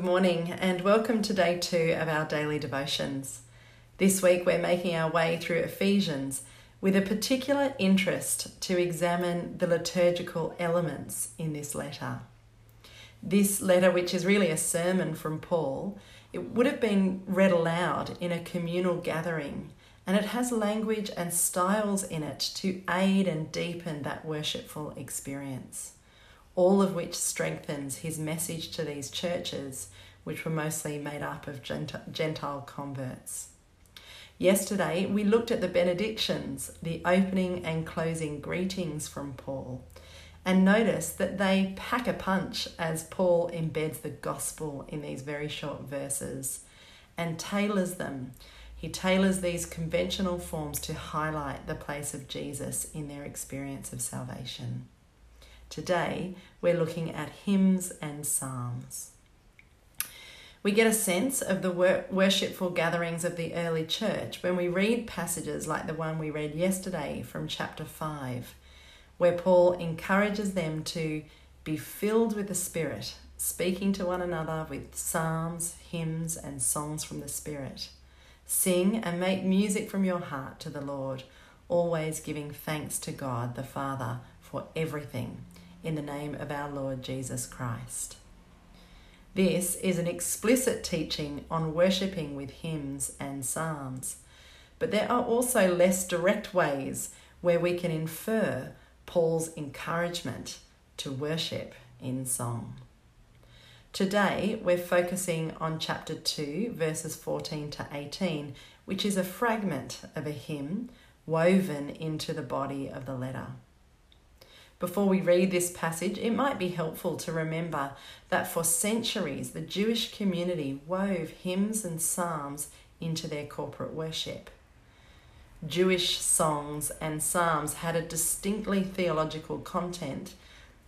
good morning, and welcome to day two of our daily devotions. This week we're making our way through Ephesians with a particular interest to examine the liturgical elements in this letter. This letter, which is really a sermon from Paul, it would have been read aloud in a communal gathering, and it has language and styles in it to aid and deepen that worshipful experience all of which strengthens his message to these churches, which were mostly made up of Gentile converts. Yesterday, we looked at the benedictions, the opening and closing greetings from Paul, and noticed that they pack a punch as Paul embeds the gospel in these very short verses and tailors them. He tailors these conventional forms to highlight the place of Jesus in their experience of salvation. Today, we're looking at hymns and psalms. We get a sense of the worshipful gatherings of the early church when we read passages like the one we read yesterday from chapter 5, where Paul encourages them to be filled with the Spirit, speaking to one another with psalms, hymns, and songs from the Spirit. Sing and make music from your heart to the Lord, always giving thanks to God the Father for everything in the name of our Lord Jesus Christ. This is an explicit teaching on worshipping with hymns and psalms, but there are also less direct ways where we can infer Paul's encouragement to worship in song. Today, we're focusing on chapter 2, verses 14 to 18, which is a fragment of a hymn woven into the body of the letter. Before we read this passage, it might be helpful to remember that for centuries the Jewish community wove hymns and psalms into their corporate worship. Jewish songs and psalms had a distinctly theological content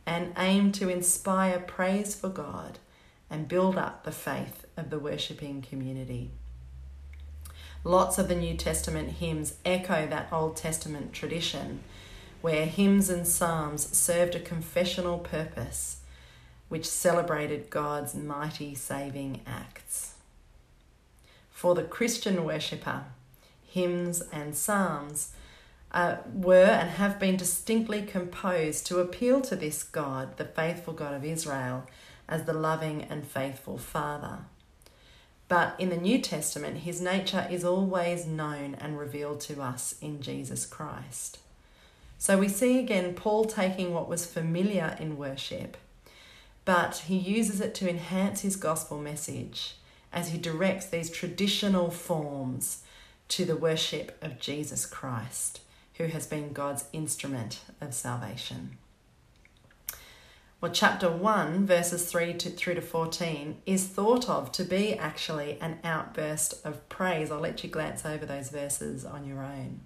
and aimed to inspire praise for God and build up the faith of the worshipping community. Lots of the New Testament hymns echo that Old Testament tradition where hymns and psalms served a confessional purpose which celebrated God's mighty saving acts. For the Christian worshipper, hymns and psalms uh, were and have been distinctly composed to appeal to this God, the faithful God of Israel, as the loving and faithful Father. But in the New Testament, his nature is always known and revealed to us in Jesus Christ. So we see again Paul taking what was familiar in worship, but he uses it to enhance his gospel message as he directs these traditional forms to the worship of Jesus Christ, who has been God's instrument of salvation. Well, chapter 1, verses 3 to, through to 14, is thought of to be actually an outburst of praise. I'll let you glance over those verses on your own.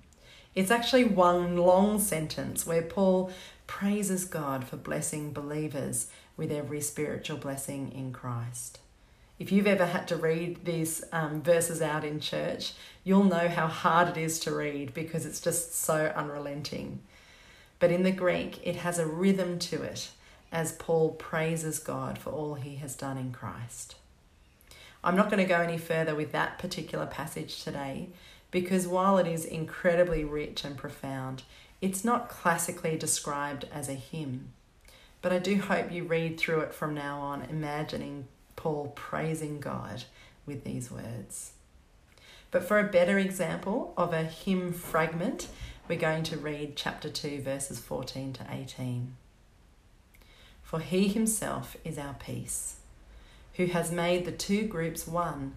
It's actually one long sentence where Paul praises God for blessing believers with every spiritual blessing in Christ. If you've ever had to read these um, verses out in church, you'll know how hard it is to read because it's just so unrelenting. But in the Greek, it has a rhythm to it as Paul praises God for all he has done in Christ. I'm not going to go any further with that particular passage today because while it is incredibly rich and profound, it's not classically described as a hymn. But I do hope you read through it from now on, imagining Paul praising God with these words. But for a better example of a hymn fragment, we're going to read chapter 2, verses 14 to 18. For he himself is our peace, who has made the two groups one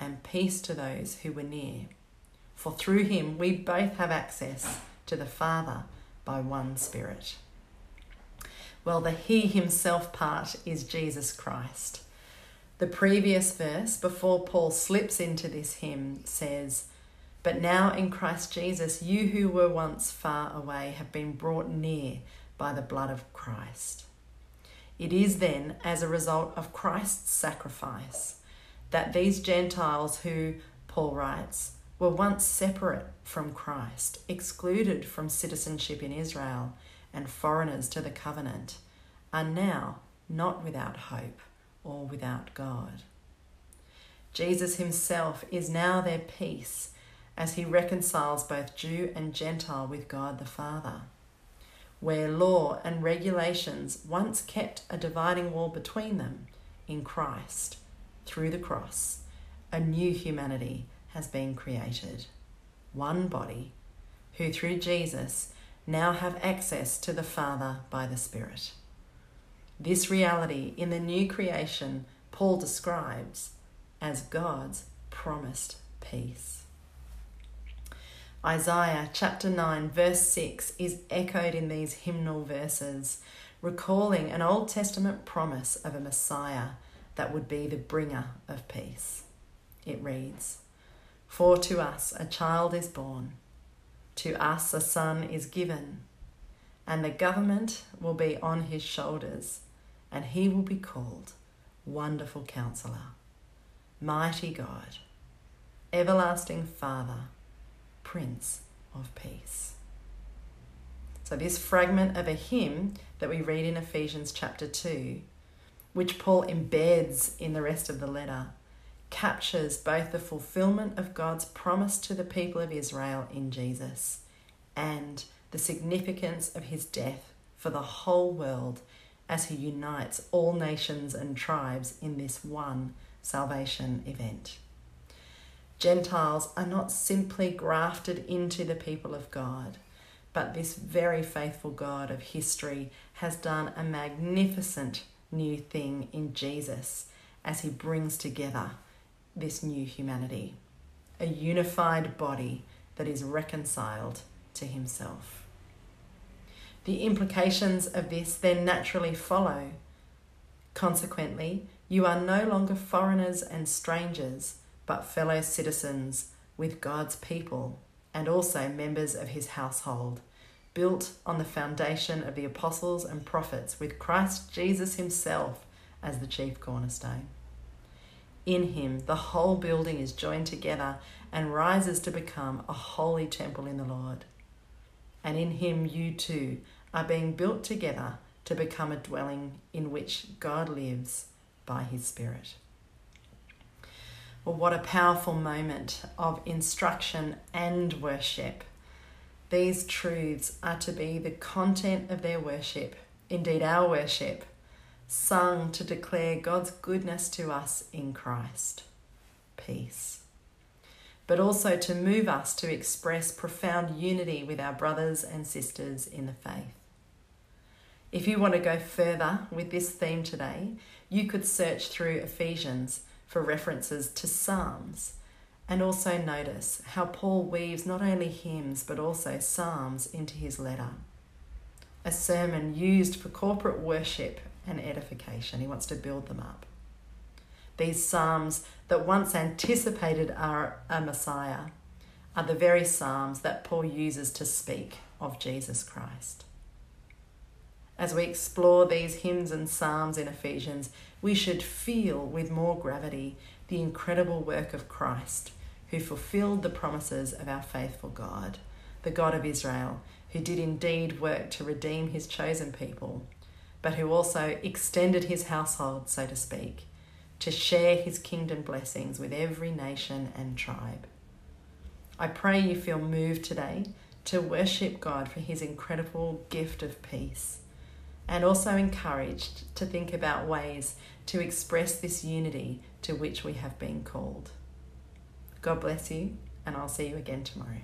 and peace to those who were near. For through him we both have access to the Father by one Spirit. Well, the He Himself part is Jesus Christ. The previous verse, before Paul slips into this hymn, says, But now in Christ Jesus, you who were once far away have been brought near by the blood of Christ. It is then as a result of Christ's sacrifice that these Gentiles who, Paul writes, were once separate from Christ, excluded from citizenship in Israel, and foreigners to the covenant, are now not without hope or without God. Jesus himself is now their peace as he reconciles both Jew and Gentile with God the Father. Where law and regulations once kept a dividing wall between them, in Christ, through the cross, a new humanity has been created. One body, who through Jesus now have access to the Father by the Spirit. This reality in the new creation Paul describes as God's promised peace. Isaiah chapter 9, verse 6 is echoed in these hymnal verses, recalling an Old Testament promise of a Messiah that would be the bringer of peace. It reads, For to us a child is born, to us a son is given, and the government will be on his shoulders, and he will be called Wonderful Counselor, Mighty God, Everlasting Father, Prince of Peace. So, this fragment of a hymn that we read in Ephesians chapter 2 which Paul embeds in the rest of the letter, captures both the fulfillment of God's promise to the people of Israel in Jesus and the significance of his death for the whole world as he unites all nations and tribes in this one salvation event. Gentiles are not simply grafted into the people of God, but this very faithful God of history has done a magnificent new thing in Jesus as he brings together this new humanity, a unified body that is reconciled to himself. The implications of this then naturally follow. Consequently, you are no longer foreigners and strangers, but fellow citizens with God's people and also members of his household built on the foundation of the apostles and prophets, with Christ Jesus himself as the chief cornerstone. In him, the whole building is joined together and rises to become a holy temple in the Lord. And in him, you too are being built together to become a dwelling in which God lives by his Spirit. Well, what a powerful moment of instruction and worship these truths are to be the content of their worship, indeed, our worship, sung to declare God's goodness to us in Christ. Peace. But also to move us to express profound unity with our brothers and sisters in the faith. If you want to go further with this theme today, you could search through Ephesians for references to Psalms and also notice how Paul weaves not only hymns but also psalms into his letter. A sermon used for corporate worship and edification. He wants to build them up. These psalms that once anticipated our, a Messiah are the very psalms that Paul uses to speak of Jesus Christ. As we explore these hymns and psalms in Ephesians, we should feel with more gravity the incredible work of Christ who fulfilled the promises of our faithful God, the God of Israel, who did indeed work to redeem his chosen people, but who also extended his household, so to speak, to share his kingdom blessings with every nation and tribe. I pray you feel moved today to worship God for his incredible gift of peace, and also encouraged to think about ways to express this unity to which we have been called. God bless you, and I'll see you again tomorrow.